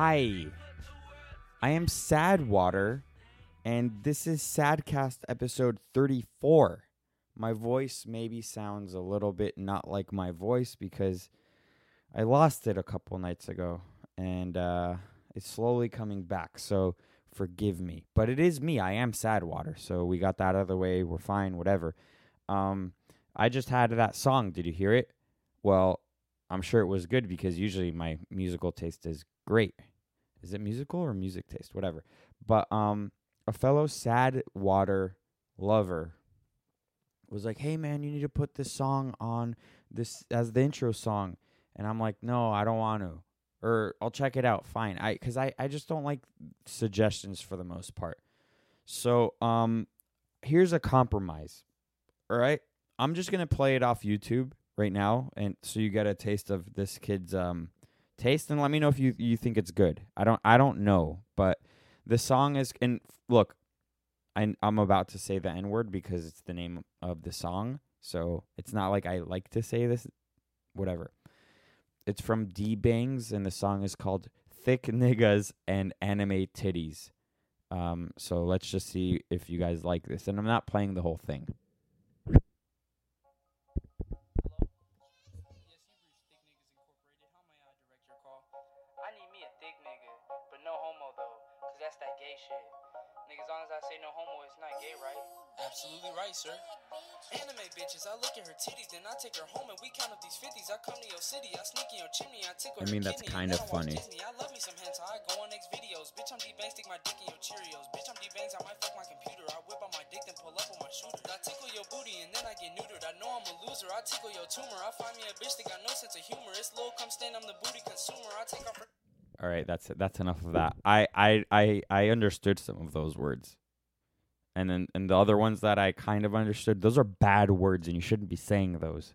hi. I am Sadwater, and this is Sadcast episode 34. My voice maybe sounds a little bit not like my voice because I lost it a couple nights ago, and uh, it's slowly coming back, so forgive me. But it is me. I am Sadwater, so we got that out of the way. We're fine, whatever. Um, I just had that song. Did you hear it? Well, I'm sure it was good because usually my musical taste is great. Is it musical or music taste? Whatever. But um a fellow sad water lover was like, "Hey man, you need to put this song on this as the intro song." And I'm like, "No, I don't want to." Or I'll check it out. Fine. I cuz I I just don't like suggestions for the most part. So, um here's a compromise. All right? I'm just going to play it off YouTube right now and so you get a taste of this kid's um taste and let me know if you you think it's good. I don't I don't know, but the song is and look, I I'm about to say the N word because it's the name of the song. So it's not like I like to say this whatever. It's from D Bangs and the song is called Thick Niggas and Anime Titties. Um so let's just see if you guys like this and I'm not playing the whole thing. No homo though, cause that's that gay shit. Nigga, as long as I say no homo, it's not gay, right? Absolutely right, sir. Anime bitches, I look at her titties, then I take her home and we count up these 50s. I come to your city, I sneak in your chimney, I tickle I mean, your that's kind of I watch funny. Disney. I love me some hentai, I go on XVideos. Bitch, I'm D-Bang, stick my dick in your Cheerios. Bitch, I'm D-Bangs, I might fuck my computer. I whip out my dick, then pull up on my shooter. I tickle your booty and then I get neutered. I know I'm a loser, I tickle your tumor. I find me a bitch that got no sense of humor. It's low, come stand, I'm the booty consumer. I take off her. All right, that's. That's enough of that. I I I I understood some of those words. And then and the other ones that I kind of understood, those are bad words and you shouldn't be saying those.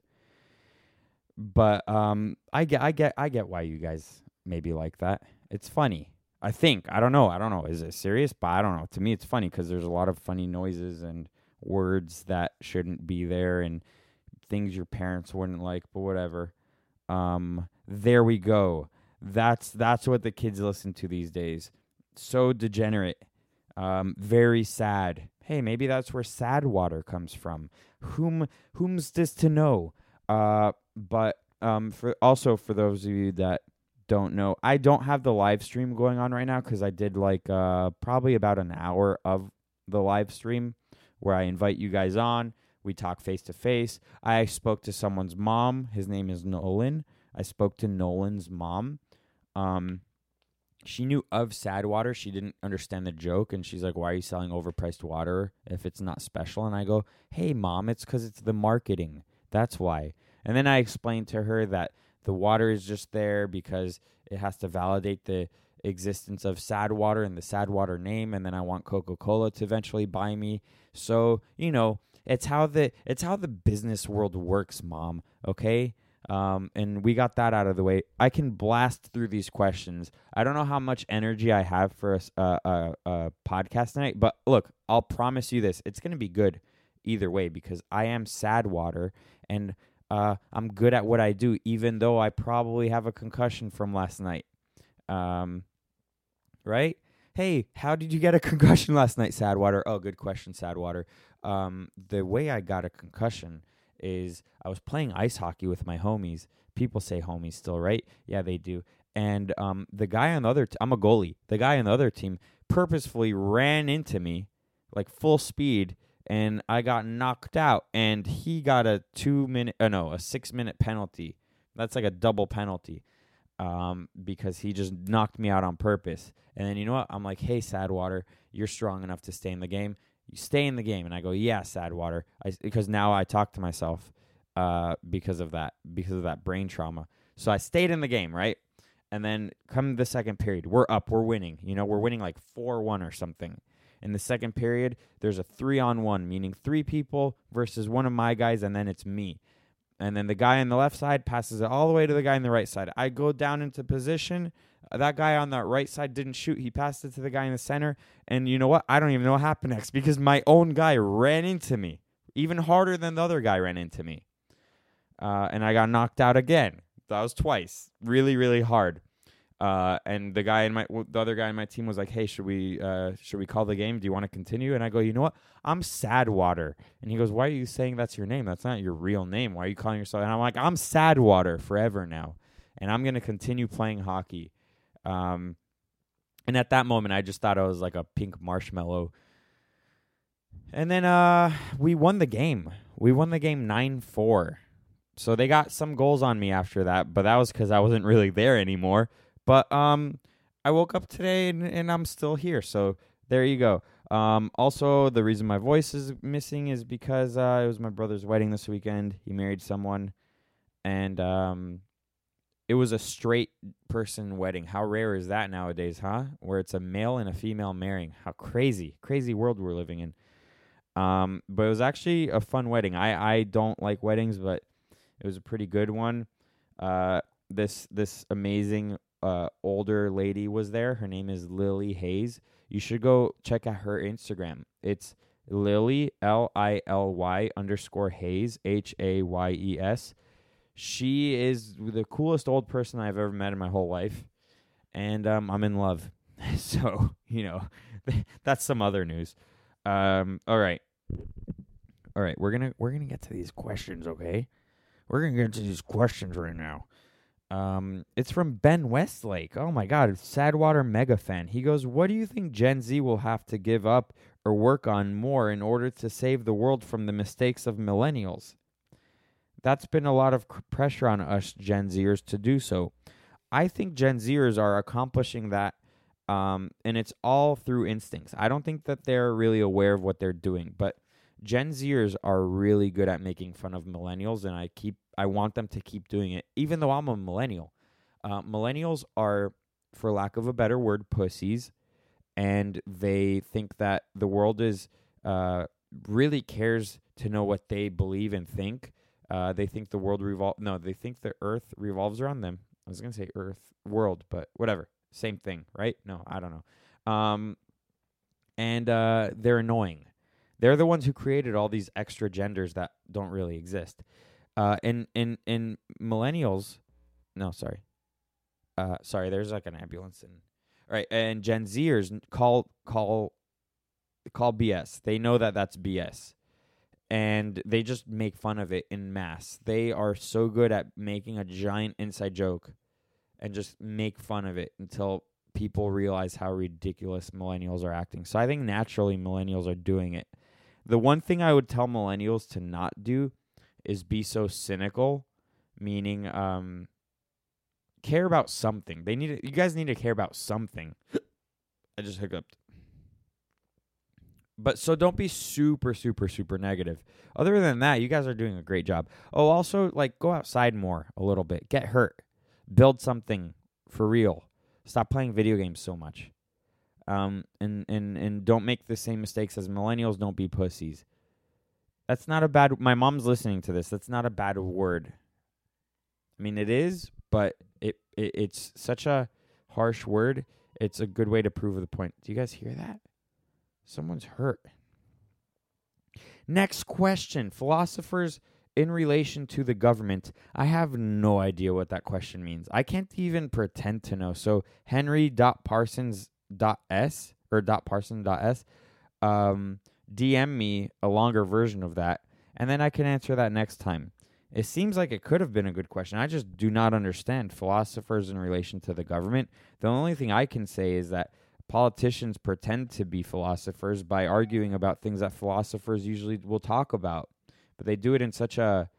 But um I get I get I get why you guys maybe like that. It's funny. I think. I don't know. I don't know. Is it serious? But I don't know. To me it's funny cuz there's a lot of funny noises and words that shouldn't be there and things your parents wouldn't like, but whatever. Um there we go. That's that's what the kids listen to these days. So degenerate. Um, very sad. Hey, maybe that's where sad water comes from. Whom whom's this to know? Uh, but um, for also for those of you that don't know, I don't have the live stream going on right now because I did like uh probably about an hour of the live stream where I invite you guys on. We talk face to face. I spoke to someone's mom. His name is Nolan. I spoke to Nolan's mom. Um, she knew of sad water. She didn't understand the joke, and she's like, "Why are you selling overpriced water if it's not special?" And I go, "Hey, mom, it's because it's the marketing. That's why." And then I explained to her that the water is just there because it has to validate the existence of sad water and the sad water name and then I want Coca-Cola to eventually buy me. So, you know, it's how the it's how the business world works, mom, okay? Um, and we got that out of the way. I can blast through these questions. I don't know how much energy I have for a a podcast tonight, but look, I'll promise you this: it's gonna be good either way because I am sad water and uh, I'm good at what I do, even though I probably have a concussion from last night. Um, right? Hey, how did you get a concussion last night, Sadwater? Oh, good question, Sadwater. Um, the way I got a concussion is I was playing ice hockey with my homies. People say homies still, right? Yeah, they do. And um, the guy on the other, I'm a goalie. The guy on the other team purposefully ran into me, like full speed, and I got knocked out, and he got a two minute, uh, no, a six minute penalty. That's like a double penalty, um, because he just knocked me out on purpose. And then you know what? I'm like, hey, Sadwater, you're strong enough to stay in the game. You stay in the game, and I go, yeah, Sadwater, I, because now I talk to myself, uh, because of that, because of that brain trauma. So I stayed in the game, right? And then come the second period, we're up, we're winning. You know, we're winning like four one or something. In the second period, there's a three on one, meaning three people versus one of my guys, and then it's me. And then the guy on the left side passes it all the way to the guy on the right side. I go down into position. That guy on the right side didn't shoot. He passed it to the guy in the center. And you know what? I don't even know what happened next because my own guy ran into me, even harder than the other guy ran into me. Uh, and I got knocked out again. That was twice. Really, really hard. Uh, and the guy in my the other guy in my team was like, "Hey, should we uh, should we call the game? Do you want to continue?" And I go, "You know what? I'm Sadwater." And he goes, "Why are you saying that's your name? That's not your real name. Why are you calling yourself?" And I'm like, "I'm Sadwater forever now, and I'm gonna continue playing hockey." Um, and at that moment, I just thought I was like a pink marshmallow. And then uh, we won the game. We won the game nine four. So they got some goals on me after that, but that was because I wasn't really there anymore. But um, I woke up today and, and I'm still here. So there you go. Um, also, the reason my voice is missing is because uh, it was my brother's wedding this weekend. He married someone, and um, it was a straight person wedding. How rare is that nowadays, huh? Where it's a male and a female marrying. How crazy, crazy world we're living in. Um, but it was actually a fun wedding. I I don't like weddings, but it was a pretty good one. Uh, this this amazing uh, older lady was there. Her name is Lily Hayes. You should go check out her Instagram. It's Lily L I L Y underscore Hayes H A Y E S. She is the coolest old person I've ever met in my whole life, and um, I'm in love. so you know, that's some other news. Um, all right, all right. We're gonna we're gonna get to these questions, okay? We're gonna get to these questions right now. Um, it's from Ben Westlake. Oh my God, Sadwater mega fan. He goes, "What do you think Gen Z will have to give up or work on more in order to save the world from the mistakes of millennials?" That's been a lot of pressure on us Gen Zers to do so. I think Gen Zers are accomplishing that, um, and it's all through instincts. I don't think that they're really aware of what they're doing, but Gen Zers are really good at making fun of millennials, and I keep I want them to keep doing it, even though I'm a millennial. Uh, millennials are, for lack of a better word, pussies, and they think that the world is uh, really cares to know what they believe and think. Uh, they think the world revol no, they think the Earth revolves around them. I was gonna say Earth world, but whatever, same thing, right? No, I don't know. Um, and uh, they're annoying. They're the ones who created all these extra genders that don't really exist. Uh, and and and millennials, no, sorry, uh, sorry. There's like an ambulance and right, and Gen Zers call call call BS. They know that that's BS, and they just make fun of it in mass. They are so good at making a giant inside joke, and just make fun of it until people realize how ridiculous millennials are acting. So I think naturally millennials are doing it. The one thing I would tell millennials to not do is be so cynical, meaning um care about something. They need to, you guys need to care about something. I just hiccuped. But so don't be super super super negative. Other than that, you guys are doing a great job. Oh, also like go outside more a little bit. Get hurt. Build something for real. Stop playing video games so much. Um and and and don't make the same mistakes as millennials. Don't be pussies. That's not a bad. My mom's listening to this. That's not a bad word. I mean, it is, but it, it it's such a harsh word. It's a good way to prove the point. Do you guys hear that? Someone's hurt. Next question: Philosophers in relation to the government. I have no idea what that question means. I can't even pretend to know. So Henry dot Parsons dot s or dot Parson dot s. Um, DM me a longer version of that, and then I can answer that next time. It seems like it could have been a good question. I just do not understand philosophers in relation to the government. The only thing I can say is that politicians pretend to be philosophers by arguing about things that philosophers usually will talk about, but they do it in such a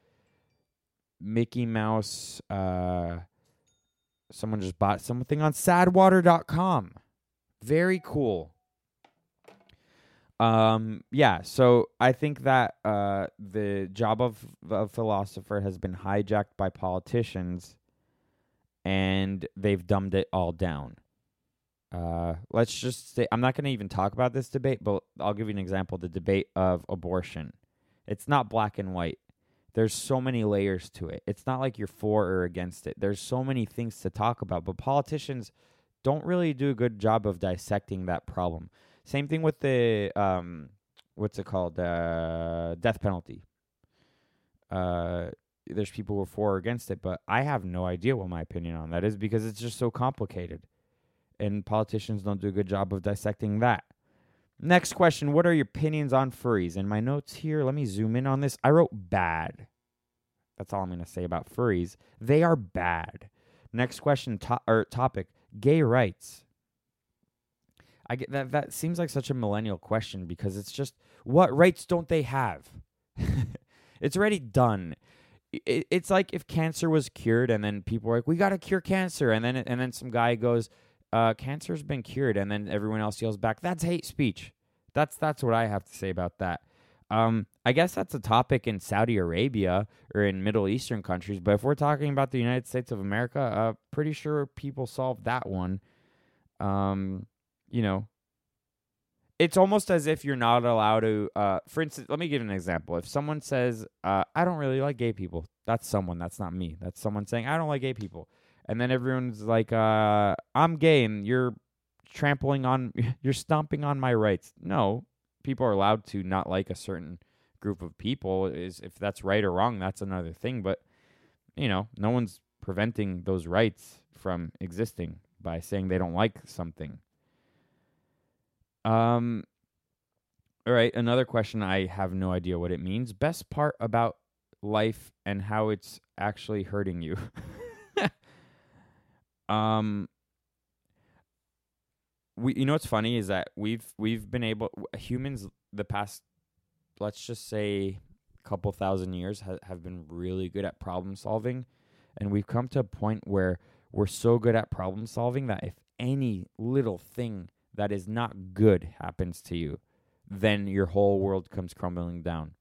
Mickey Mouse. Uh, someone just bought something on sadwater.com. Very cool. Um, yeah, so I think that uh, the job of a philosopher has been hijacked by politicians and they've dumbed it all down. Uh, let's just say I'm not going to even talk about this debate, but I'll give you an example the debate of abortion. It's not black and white. There's so many layers to it. It's not like you're for or against it. There's so many things to talk about, but politicians don't really do a good job of dissecting that problem. Same thing with the um, what's it called? Uh, death penalty. Uh, there's people who are for or against it, but I have no idea what my opinion on that is because it's just so complicated, and politicians don't do a good job of dissecting that. Next question: What are your opinions on furries? In my notes here, let me zoom in on this. I wrote bad. That's all I'm going to say about furries. They are bad. Next question to- or topic: Gay rights. I get that. That seems like such a millennial question because it's just what rights don't they have? it's already done. It, it's like if cancer was cured and then people were like, "We got to cure cancer," and then and then some guy goes, uh, "Cancer's been cured," and then everyone else yells back, "That's hate speech." That's that's what I have to say about that. Um, I guess that's a topic in Saudi Arabia or in Middle Eastern countries, but if we're talking about the United States of America, uh, pretty sure people solved that one. Um, you know, it's almost as if you're not allowed to. Uh, for instance, let me give an example. If someone says, uh, "I don't really like gay people," that's someone. That's not me. That's someone saying, "I don't like gay people," and then everyone's like, uh, "I'm gay," and you're trampling on, you're stomping on my rights. No, people are allowed to not like a certain group of people. Is if that's right or wrong, that's another thing. But you know, no one's preventing those rights from existing by saying they don't like something. Um. All right, another question. I have no idea what it means. Best part about life and how it's actually hurting you. um. We, you know, what's funny is that we've we've been able humans the past, let's just say, couple thousand years ha- have been really good at problem solving, and we've come to a point where we're so good at problem solving that if any little thing that is not good happens to you, then your whole world comes crumbling down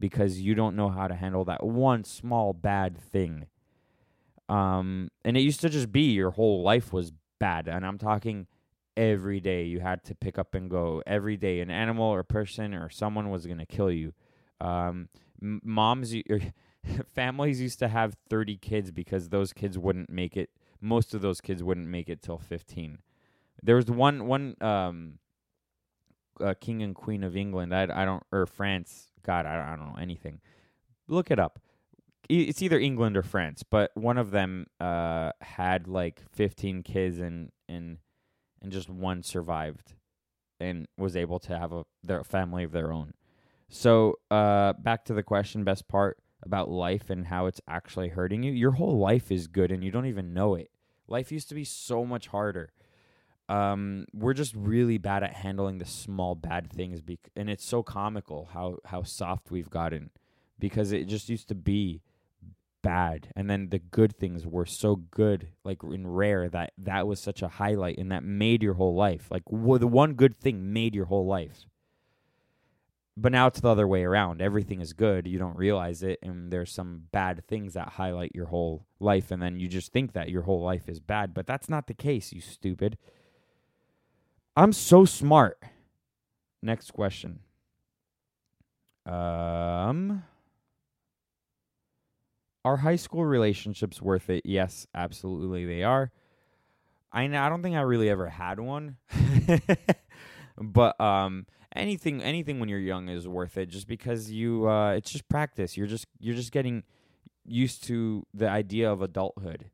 because you don't know how to handle that one small bad thing. Um, and it used to just be your whole life was bad, and I'm talking every day you had to pick up and go. Every day, an animal or person or someone was gonna kill you. Um, moms, families used to have 30 kids because those kids wouldn't make it. Most of those kids wouldn't make it till 15 there was one one um uh, king and queen of England. I I don't or France. God, I I don't know anything. Look it up. It's either England or France, but one of them uh had like 15 kids and and and just one survived and was able to have a their family of their own. So, uh back to the question best part about life and how it's actually hurting you. Your whole life is good and you don't even know it. Life used to be so much harder um, we're just really bad at handling the small bad things, bec- and it's so comical how how soft we've gotten because it just used to be bad, and then the good things were so good, like in rare that that was such a highlight, and that made your whole life. Like w- the one good thing made your whole life. But now it's the other way around. Everything is good. You don't realize it, and there's some bad things that highlight your whole life, and then you just think that your whole life is bad. But that's not the case, you stupid. I'm so smart. Next question. Um Are high school relationships worth it? Yes, absolutely they are. I I don't think I really ever had one. but um anything anything when you're young is worth it just because you uh it's just practice. You're just you're just getting used to the idea of adulthood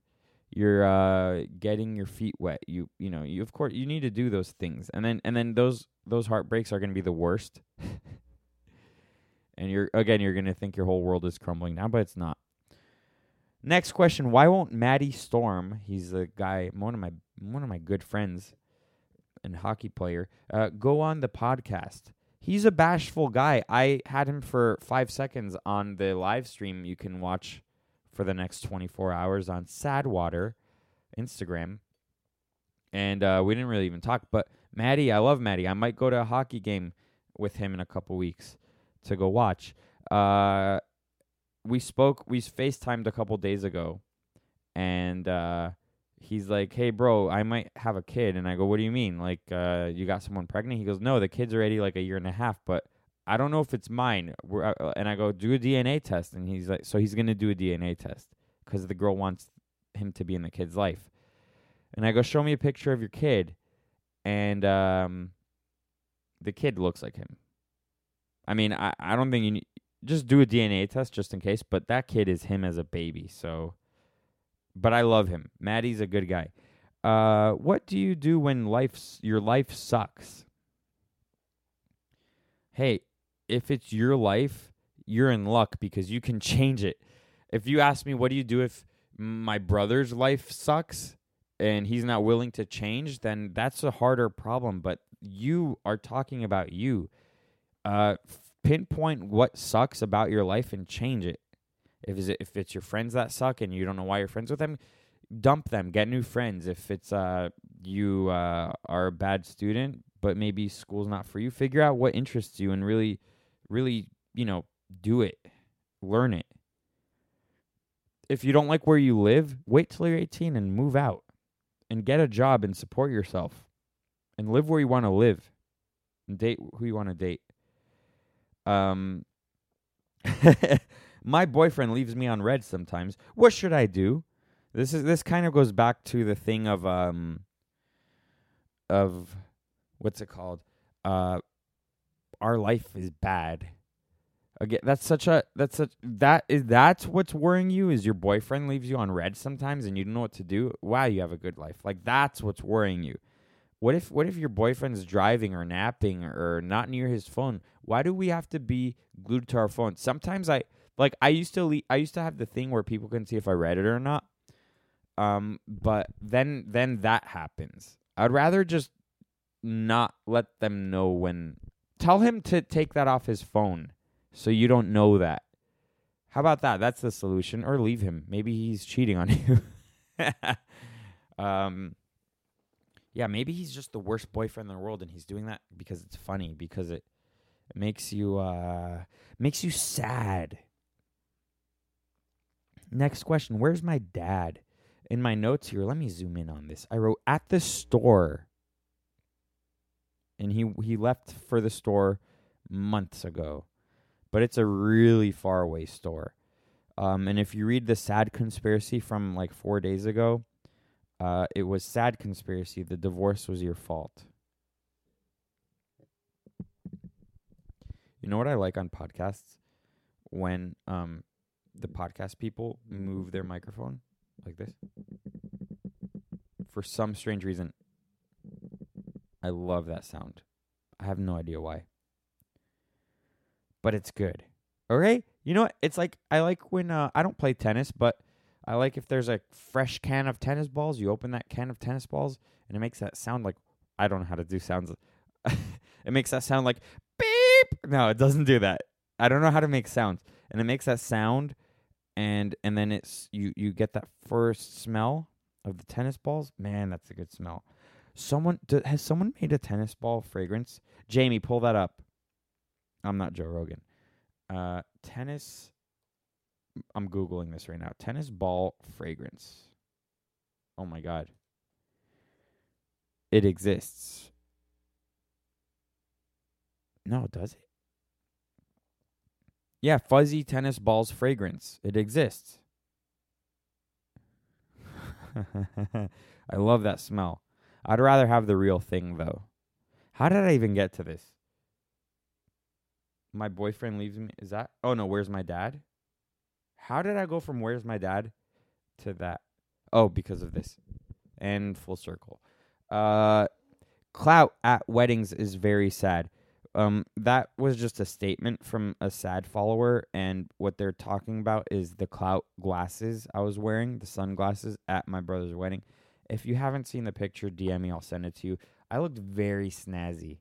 you're uh getting your feet wet you you know you of course you need to do those things and then and then those those heartbreaks are going to be the worst and you're again you're going to think your whole world is crumbling down but it's not next question why won't maddie storm he's a guy one of my one of my good friends and hockey player. Uh, go on the podcast. He's a bashful guy. I had him for five seconds on the live stream you can watch for the next 24 hours on Sadwater Instagram. And uh, we didn't really even talk. But Maddie, I love Maddie. I might go to a hockey game with him in a couple weeks to go watch. Uh, we spoke, we FaceTimed a couple days ago. And uh, he's like, "Hey, bro, I might have a kid." And I go, "What do you mean? Like, uh, you got someone pregnant?" He goes, "No, the kid's already like a year and a half, but I don't know if it's mine." We're, uh, and I go, "Do a DNA test." And he's like, "So he's gonna do a DNA test because the girl wants him to be in the kid's life." And I go, "Show me a picture of your kid," and um, the kid looks like him. I mean, I I don't think you need, just do a DNA test just in case, but that kid is him as a baby, so but I love him. Maddie's a good guy. Uh, what do you do when life's your life sucks? Hey, if it's your life, you're in luck because you can change it. If you ask me, what do you do if my brother's life sucks and he's not willing to change, then that's a harder problem. But you are talking about you. Uh, pinpoint what sucks about your life and change it. If is it, if it's your friends that suck and you don't know why you're friends with them, dump them, get new friends. If it's uh you uh are a bad student, but maybe school's not for you, figure out what interests you and really really, you know, do it. Learn it. If you don't like where you live, wait till you're 18 and move out and get a job and support yourself and live where you want to live and date who you want to date. Um my boyfriend leaves me on read sometimes. What should I do? This is this kind of goes back to the thing of um of what's it called? Uh our life is bad. Again, that's such a that's such that is that's what's worrying you is your boyfriend leaves you on read sometimes and you don't know what to do. Wow, you have a good life. Like that's what's worrying you. What if what if your boyfriend's driving or napping or not near his phone? Why do we have to be glued to our phones? Sometimes I like I used to le- I used to have the thing where people can see if I read it or not. Um, but then then that happens. I'd rather just not let them know when. Tell him to take that off his phone, so you don't know that. How about that? That's the solution. Or leave him. Maybe he's cheating on you. um. Yeah, maybe he's just the worst boyfriend in the world, and he's doing that because it's funny, because it, it makes you uh makes you sad. Next question. Where's my dad? In my notes here, let me zoom in on this. I wrote at the store. And he he left for the store months ago. But it's a really far away store. Um, and if you read the sad conspiracy from like four days ago, uh, it was sad conspiracy. The divorce was your fault. You know what I like on podcasts? When um the podcast people move their microphone like this. For some strange reason, I love that sound. I have no idea why. But it's good. Okay? You know what? It's like I like when uh, I don't play tennis, but I like if there's a fresh can of tennis balls, you open that can of tennis balls and it makes that sound like I don't know how to do sounds. it makes that sound like beep. No, it doesn't do that. I don't know how to make sounds. And it makes that sound and and then it's you you get that first smell of the tennis balls. Man, that's a good smell. Someone has someone made a tennis ball fragrance? Jamie, pull that up. I'm not Joe Rogan. Uh, tennis. I'm googling this right now. Tennis ball fragrance. Oh my god. It exists. No, does it? Yeah, fuzzy tennis balls fragrance. It exists. I love that smell. I'd rather have the real thing though. How did I even get to this? My boyfriend leaves me. Is that? Oh no, where's my dad? How did I go from where's my dad to that? Oh, because of this. And full circle. Uh clout at weddings is very sad. Um, that was just a statement from a sad follower, and what they're talking about is the clout glasses I was wearing, the sunglasses at my brother's wedding. If you haven't seen the picture, DM me, I'll send it to you. I looked very snazzy.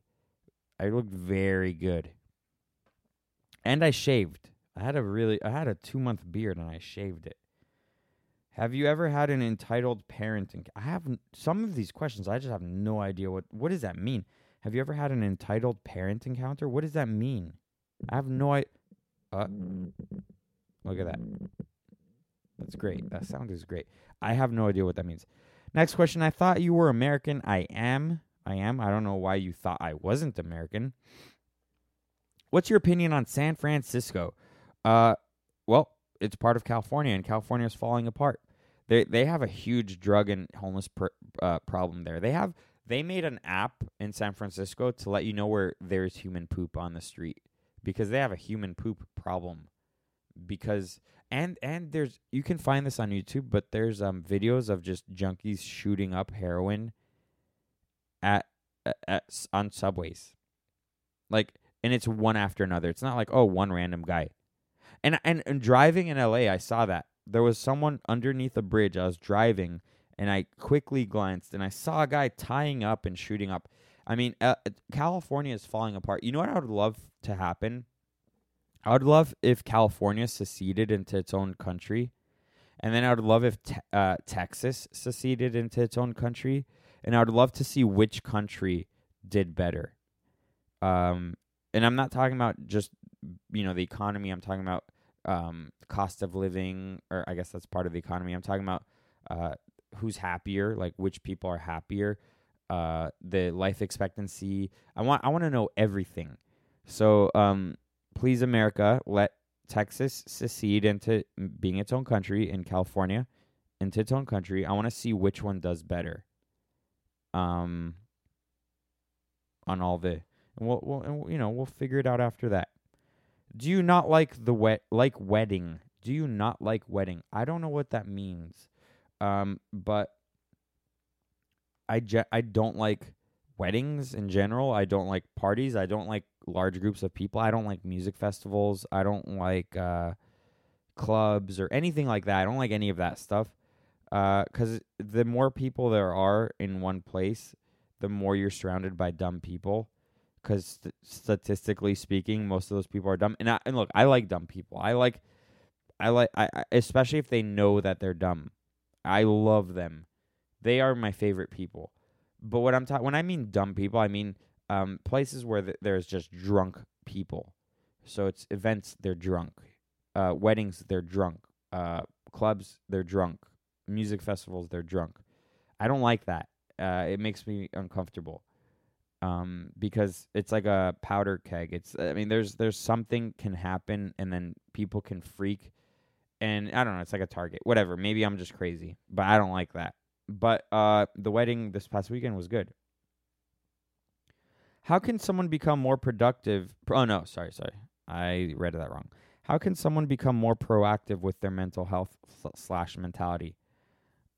I looked very good. And I shaved. I had a really I had a 2 month beard and I shaved it. Have you ever had an entitled parenting? I have some of these questions. I just have no idea what what does that mean. Have you ever had an entitled parent encounter? What does that mean? I have no idea. Uh, look at that. That's great. That sound is great. I have no idea what that means. Next question. I thought you were American. I am. I am. I don't know why you thought I wasn't American. What's your opinion on San Francisco? Uh, well, it's part of California, and California is falling apart. They they have a huge drug and homeless pr- uh, problem there. They have they made an app in San Francisco to let you know where there's human poop on the street because they have a human poop problem. Because and and there's you can find this on YouTube, but there's um videos of just junkies shooting up heroin at, at, at on subways, like and it's one after another. It's not like oh one random guy, and and and driving in L.A. I saw that there was someone underneath a bridge. I was driving and I quickly glanced and I saw a guy tying up and shooting up. I mean, uh, California is falling apart. You know what I would love to happen? I would love if California seceded into its own country, and then I would love if te- uh, Texas seceded into its own country, and I would love to see which country did better. Um, and I'm not talking about just you know the economy. I'm talking about um, cost of living, or I guess that's part of the economy. I'm talking about uh, who's happier, like which people are happier, uh, the life expectancy. I want I want to know everything. So, um, please, America, let Texas secede into being its own country, and California into its own country. I want to see which one does better. Um, on all the, and we'll, we'll, and you know, we'll figure it out after that. Do you not like the wet like wedding? Do you not like wedding? I don't know what that means. Um, but I ge- I don't like weddings in general. I don't like parties. I don't like large groups of people. I don't like music festivals. I don't like uh, clubs or anything like that. I don't like any of that stuff. Because the more people there are in one place, the more you're surrounded by dumb people. Because st- statistically speaking, most of those people are dumb. And, I, and look, I like dumb people. I like, I like, I, I especially if they know that they're dumb. I love them. They are my favorite people. But what I'm talking when I mean dumb people, I mean um, places where th- there's just drunk people. So it's events they're drunk, uh, weddings they're drunk, uh, clubs they're drunk, music festivals they're drunk. I don't like that. Uh, it makes me uncomfortable. Um, because it's like a powder keg. It's I mean there's there's something can happen and then people can freak and I don't know, it's like a target. Whatever. Maybe I'm just crazy, but I don't like that. But uh the wedding this past weekend was good. How can someone become more productive? Oh no, sorry, sorry. I read that wrong. How can someone become more proactive with their mental health slash mentality?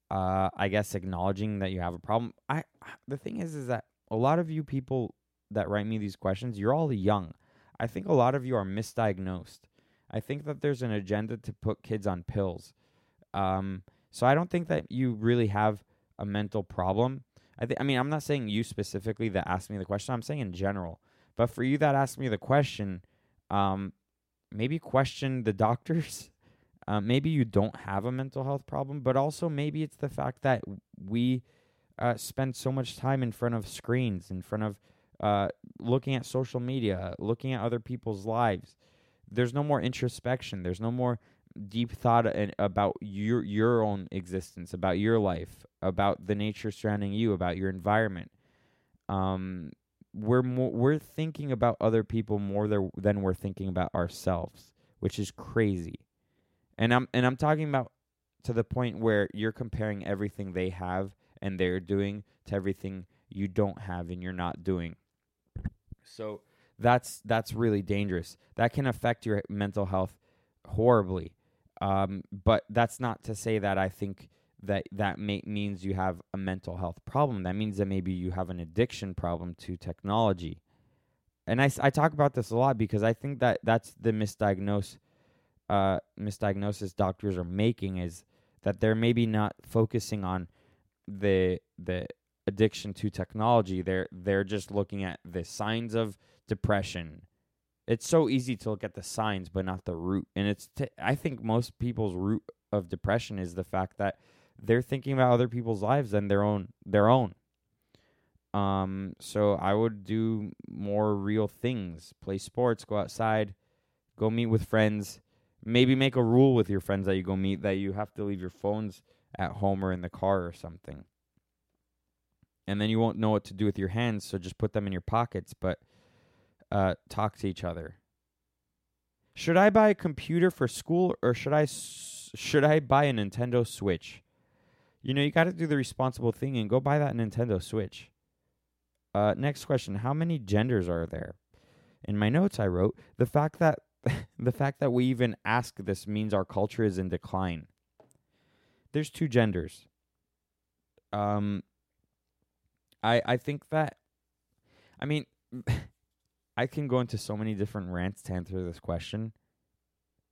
Uh, I guess acknowledging that you have a problem. I the thing is, is that a lot of you people that write me these questions, you're all young. I think a lot of you are misdiagnosed. I think that there's an agenda to put kids on pills. Um, so I don't think that you really have a mental problem. I I mean I'm not saying you specifically that asked me the question. I'm saying in general. But for you that asked me the question, um, maybe question the doctors. Uh, maybe you don't have a mental health problem, but also maybe it's the fact that we uh, spend so much time in front of screens, in front of uh, looking at social media, looking at other people's lives. There's no more introspection. There's no more deep thought in, about your your own existence, about your life, about the nature surrounding you, about your environment. Um, we're more we're thinking about other people more ther- than we're thinking about ourselves, which is crazy. And I'm and I'm talking about to the point where you're comparing everything they have and they're doing to everything you don't have and you're not doing. So that's that's really dangerous. That can affect your mental health horribly. Um, but that's not to say that I think that that may, means you have a mental health problem. That means that maybe you have an addiction problem to technology. And I, I talk about this a lot because I think that that's the misdiagnose, uh, misdiagnosis doctors are making is that they're maybe not focusing on the the addiction to technology. They're they're just looking at the signs of depression. It's so easy to look at the signs but not the root. And it's t- I think most people's root of depression is the fact that they're thinking about other people's lives than their own their own. Um so I would do more real things, play sports, go outside, go meet with friends, maybe make a rule with your friends that you go meet that you have to leave your phones at home or in the car or something. And then you won't know what to do with your hands, so just put them in your pockets, but uh, talk to each other. Should I buy a computer for school or should I should I buy a Nintendo Switch? You know, you got to do the responsible thing and go buy that Nintendo Switch. Uh, next question: How many genders are there? In my notes, I wrote the fact that the fact that we even ask this means our culture is in decline. There's two genders. Um, I I think that, I mean, I can go into so many different rants to answer this question,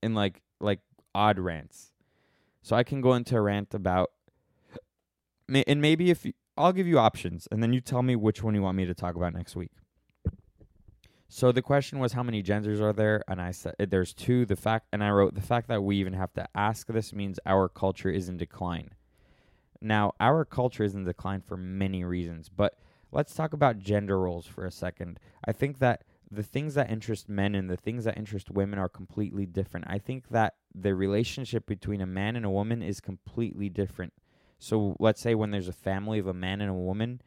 in like like odd rants. So I can go into a rant about, and maybe if you, I'll give you options, and then you tell me which one you want me to talk about next week. So the question was how many genders are there, and I said uh, there's two. The fact, and I wrote the fact that we even have to ask this means our culture is in decline. Now, our culture is in decline for many reasons, but let's talk about gender roles for a second. I think that the things that interest men and the things that interest women are completely different. I think that the relationship between a man and a woman is completely different. So let's say when there's a family of a man and a woman,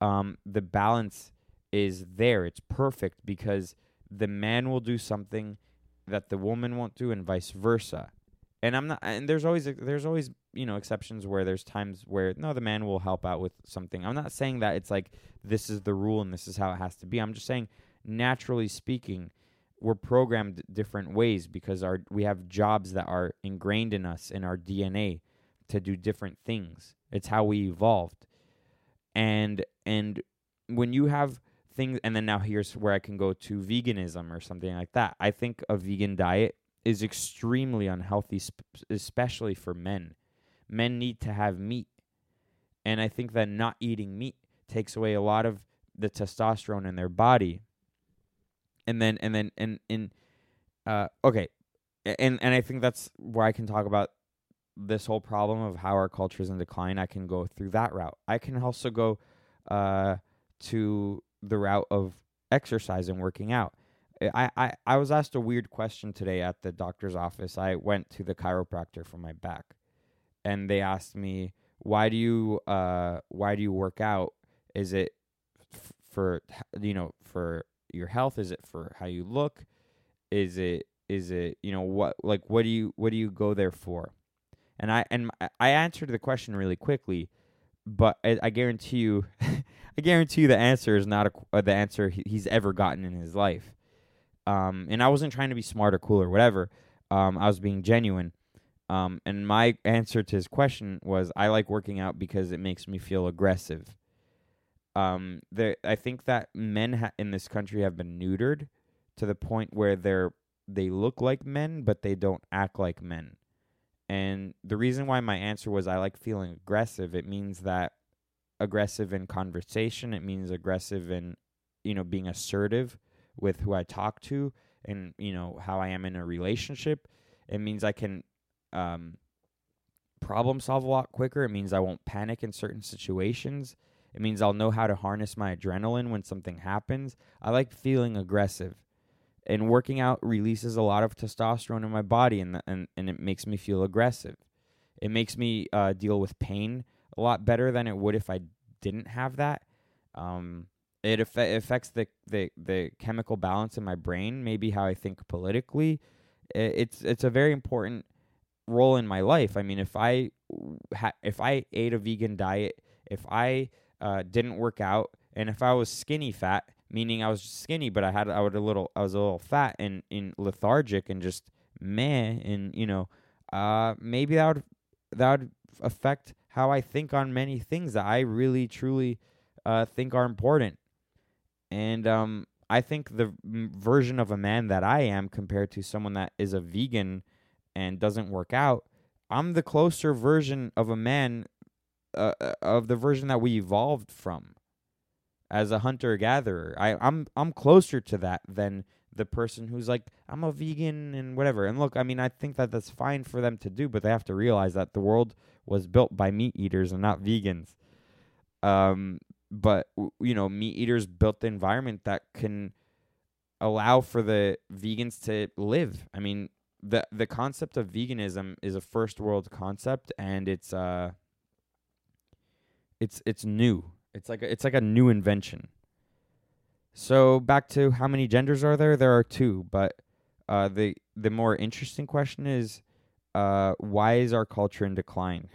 um, the balance is there. It's perfect because the man will do something that the woman won't do, and vice versa. And I'm not. And there's always there's always you know exceptions where there's times where no, the man will help out with something. I'm not saying that it's like this is the rule and this is how it has to be. I'm just saying naturally speaking, we're programmed different ways because our we have jobs that are ingrained in us in our DNA to do different things. It's how we evolved. And and when you have things and then now here's where I can go to veganism or something like that. I think a vegan diet is extremely unhealthy sp- especially for men. Men need to have meat. And I think that not eating meat takes away a lot of the testosterone in their body and then and then and in uh okay and and i think that's where i can talk about this whole problem of how our culture is in decline i can go through that route i can also go uh to the route of exercise and working out I, I, I was asked a weird question today at the doctor's office. I went to the chiropractor for my back, and they asked me, "Why do you uh why do you work out? Is it f- for you know for your health? Is it for how you look? Is it is it you know what like what do you what do you go there for? And I and I answered the question really quickly, but I, I guarantee you, I guarantee you the answer is not a, uh, the answer he, he's ever gotten in his life. Um, and I wasn't trying to be smart or cool or whatever. Um, I was being genuine. Um, and my answer to his question was, I like working out because it makes me feel aggressive um there i think that men ha- in this country have been neutered to the point where they're they look like men but they don't act like men and the reason why my answer was i like feeling aggressive it means that aggressive in conversation it means aggressive in you know being assertive with who i talk to and you know how i am in a relationship it means i can um problem solve a lot quicker it means i won't panic in certain situations it means I'll know how to harness my adrenaline when something happens. I like feeling aggressive. And working out releases a lot of testosterone in my body and and, and it makes me feel aggressive. It makes me uh, deal with pain a lot better than it would if I didn't have that. Um, it aff- affects the, the the chemical balance in my brain, maybe how I think politically. I- It's it's a very important role in my life. I mean, if I ha- if I ate a vegan diet, if I uh, didn't work out, and if I was skinny fat, meaning I was skinny, but I had I would a little I was a little fat and in lethargic and just meh, and you know, uh, maybe that would that would affect how I think on many things that I really truly uh, think are important, and um, I think the version of a man that I am compared to someone that is a vegan and doesn't work out, I'm the closer version of a man uh, uh, of the version that we evolved from as a hunter gatherer. I I'm I'm closer to that than the person who's like I'm a vegan and whatever. And look, I mean, I think that that's fine for them to do, but they have to realize that the world was built by meat eaters and not vegans. Um, but you know, meat eaters built the environment that can allow for the vegans to live. I mean, the the concept of veganism is a first world concept, and it's uh, it's it's new. It's like a, it's like a new invention. So back to how many genders are there? There are two, but uh, the the more interesting question is, uh, why is our culture in decline?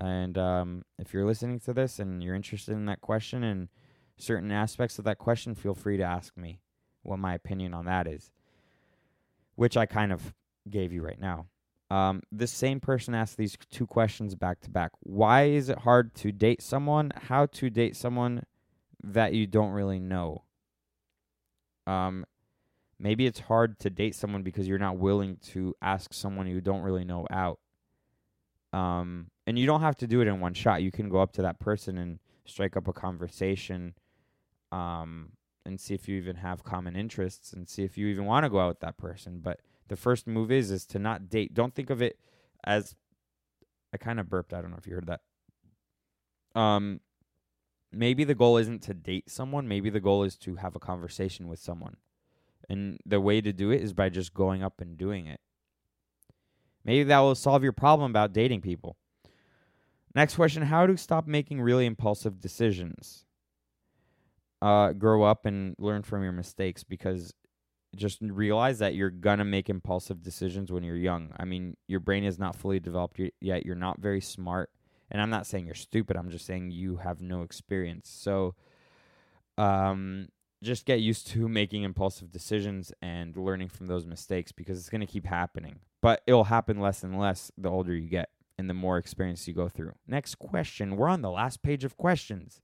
And um, if you're listening to this and you're interested in that question and certain aspects of that question, feel free to ask me what my opinion on that is, which I kind of gave you right now. Um, this same person asked these two questions back to back. Why is it hard to date someone? How to date someone that you don't really know? Um, maybe it's hard to date someone because you're not willing to ask someone you don't really know out. Um, and you don't have to do it in one shot. You can go up to that person and strike up a conversation, um, and see if you even have common interests and see if you even want to go out with that person. But the first move is is to not date. Don't think of it as I kind of burped. I don't know if you heard that. Um, maybe the goal isn't to date someone. Maybe the goal is to have a conversation with someone, and the way to do it is by just going up and doing it. Maybe that will solve your problem about dating people. Next question How to stop making really impulsive decisions? Uh, grow up and learn from your mistakes because just realize that you're gonna make impulsive decisions when you're young. I mean, your brain is not fully developed yet. You're not very smart, and I'm not saying you're stupid. I'm just saying you have no experience. So, um, just get used to making impulsive decisions and learning from those mistakes because it's gonna keep happening. But it'll happen less and less the older you get and the more experience you go through. Next question. We're on the last page of questions.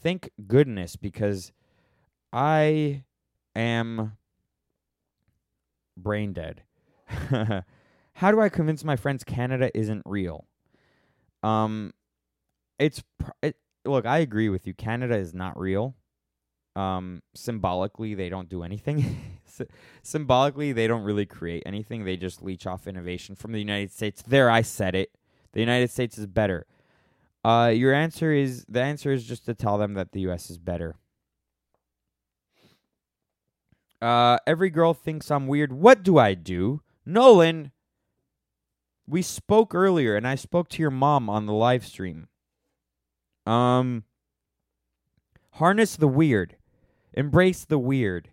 Thank goodness because I am brain dead. How do I convince my friends Canada isn't real? Um, it's it, look. I agree with you. Canada is not real. Um, symbolically, they don't do anything. Symbolically, they don't really create anything. They just leech off innovation from the United States. There, I said it. The United States is better. Uh, your answer is the answer is just to tell them that the U.S. is better. Uh, every girl thinks I'm weird. What do I do? Nolan, we spoke earlier and I spoke to your mom on the live stream. Um, harness the weird, embrace the weird,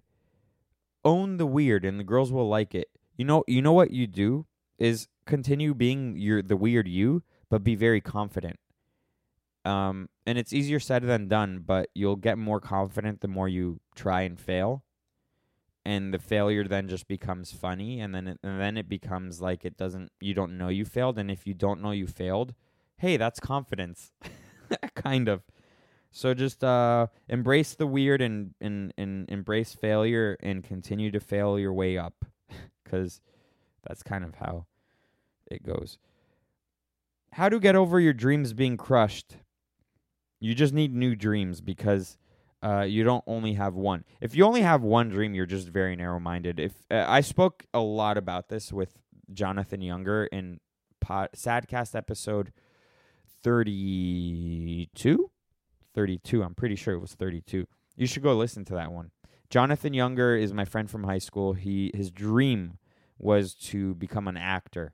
own the weird, and the girls will like it. You know, you know what you do is continue being your the weird you, but be very confident. Um, and it's easier said than done, but you'll get more confident the more you try and fail and the failure then just becomes funny and then it, and then it becomes like it doesn't you don't know you failed and if you don't know you failed hey that's confidence. Kind of. So just uh embrace the weird and and and embrace failure and continue to fail your way up cuz that's kind of how it goes. How to get over your dreams being crushed. You just need new dreams because uh, you don't only have one. If you only have one dream, you're just very narrow-minded. If uh, I spoke a lot about this with Jonathan Younger in pod, Sadcast episode 32, 32. I'm pretty sure it was 32. You should go listen to that one. Jonathan Younger is my friend from high school. He his dream was to become an actor.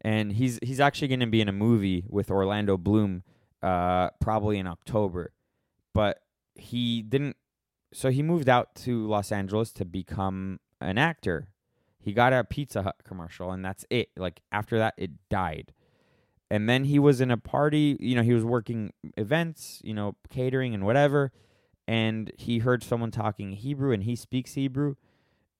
And he's he's actually going to be in a movie with Orlando Bloom uh probably in October but he didn't so he moved out to Los Angeles to become an actor. He got a Pizza Hut commercial and that's it. Like after that it died. And then he was in a party, you know, he was working events, you know, catering and whatever, and he heard someone talking Hebrew and he speaks Hebrew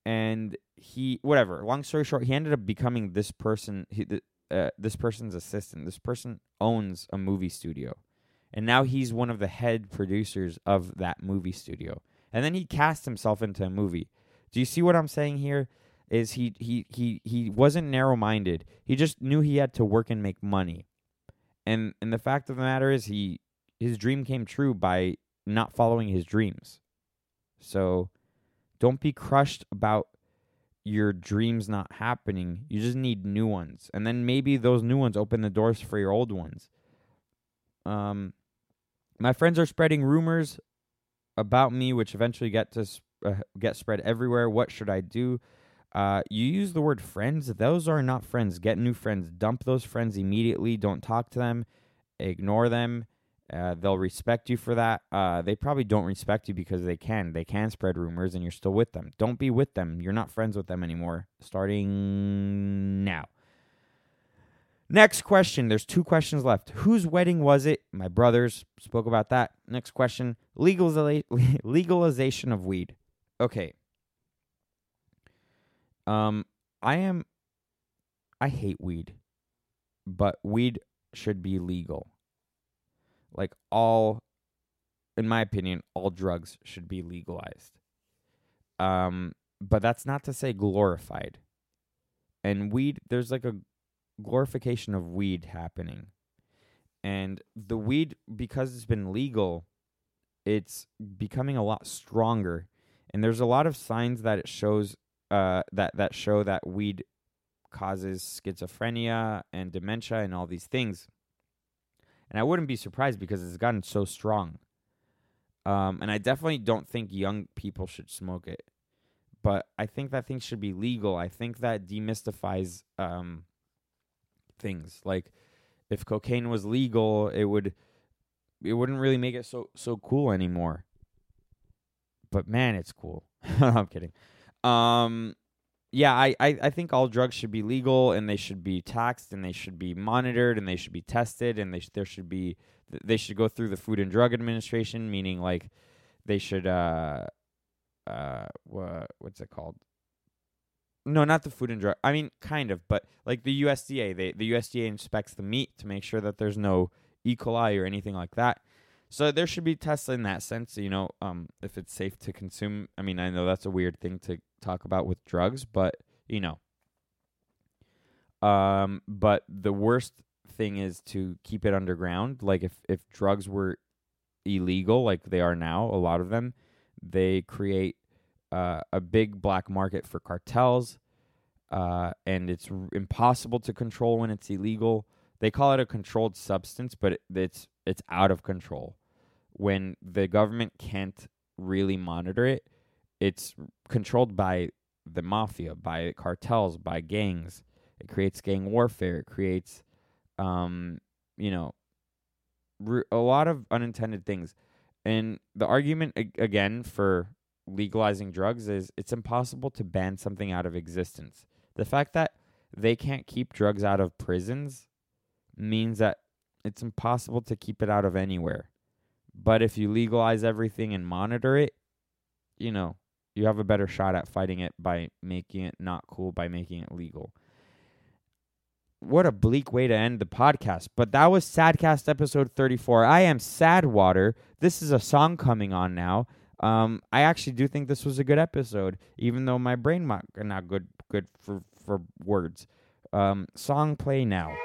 and he whatever, long story short, he ended up becoming this person he, uh, this person's assistant. This person owns a movie studio and now he's one of the head producers of that movie studio. And then he cast himself into a movie. Do you see what I'm saying here? is he he he he wasn't narrow minded. He just knew he had to work and make money. And and the fact of the matter is he his dream came true by not following his dreams. So don't be crushed about your dreams not happening. You just need new ones. And then maybe those new ones open the doors for your old ones. Um my friends are spreading rumors about me which eventually get to uh, get spread everywhere. What should I do? Uh, you use the word friends. Those are not friends. Get new friends. Dump those friends immediately. Don't talk to them. Ignore them. Uh, they'll respect you for that. Uh, they probably don't respect you because they can. They can spread rumors and you're still with them. Don't be with them. You're not friends with them anymore. Starting now. Next question. There's two questions left. Whose wedding was it? My brothers spoke about that. Next question. Legaliza- legalization of weed. Okay. Um, I am. I hate weed, but weed should be legal. Like all, in my opinion, all drugs should be legalized. Um, but that's not to say glorified. And weed, there's like a glorification of weed happening. And the weed, because it's been legal, it's becoming a lot stronger. And there's a lot of signs that it shows uh, that that show that weed causes schizophrenia and dementia and all these things. And I wouldn't be surprised because it's gotten so strong. Um, and I definitely don't think young people should smoke it. But I think that things should be legal. I think that demystifies um, things. Like if cocaine was legal, it would it wouldn't really make it so so cool anymore. But man, it's cool. I'm kidding. Um yeah, I, I, I think all drugs should be legal and they should be taxed and they should be monitored and they should be tested and they sh- there should be th- they should go through the Food and Drug Administration, meaning like they should uh uh wha- what's it called? No, not the Food and Drug. I mean, kind of, but like the USDA, they the USDA inspects the meat to make sure that there's no E. coli or anything like that. So there should be tests in that sense, you know, um, if it's safe to consume. I mean, I know that's a weird thing to talk about with drugs, but you know. Um, but the worst thing is to keep it underground. Like if if drugs were illegal, like they are now, a lot of them, they create uh, a big black market for cartels, uh, and it's r- impossible to control when it's illegal. They call it a controlled substance, but it, it's it's out of control when the government can't really monitor it. It's controlled by the mafia, by cartels, by gangs. It creates gang warfare. It creates, um, you know, a lot of unintended things. And the argument ag- again for legalizing drugs is it's impossible to ban something out of existence. The fact that they can't keep drugs out of prisons means that it's impossible to keep it out of anywhere. But if you legalize everything and monitor it, you know, you have a better shot at fighting it by making it not cool by making it legal. What a bleak way to end the podcast. But that was Sadcast episode 34. I am Sadwater. This is a song coming on now. Um, I actually do think this was a good episode, even though my brain not not good good for for words. Um, song play now.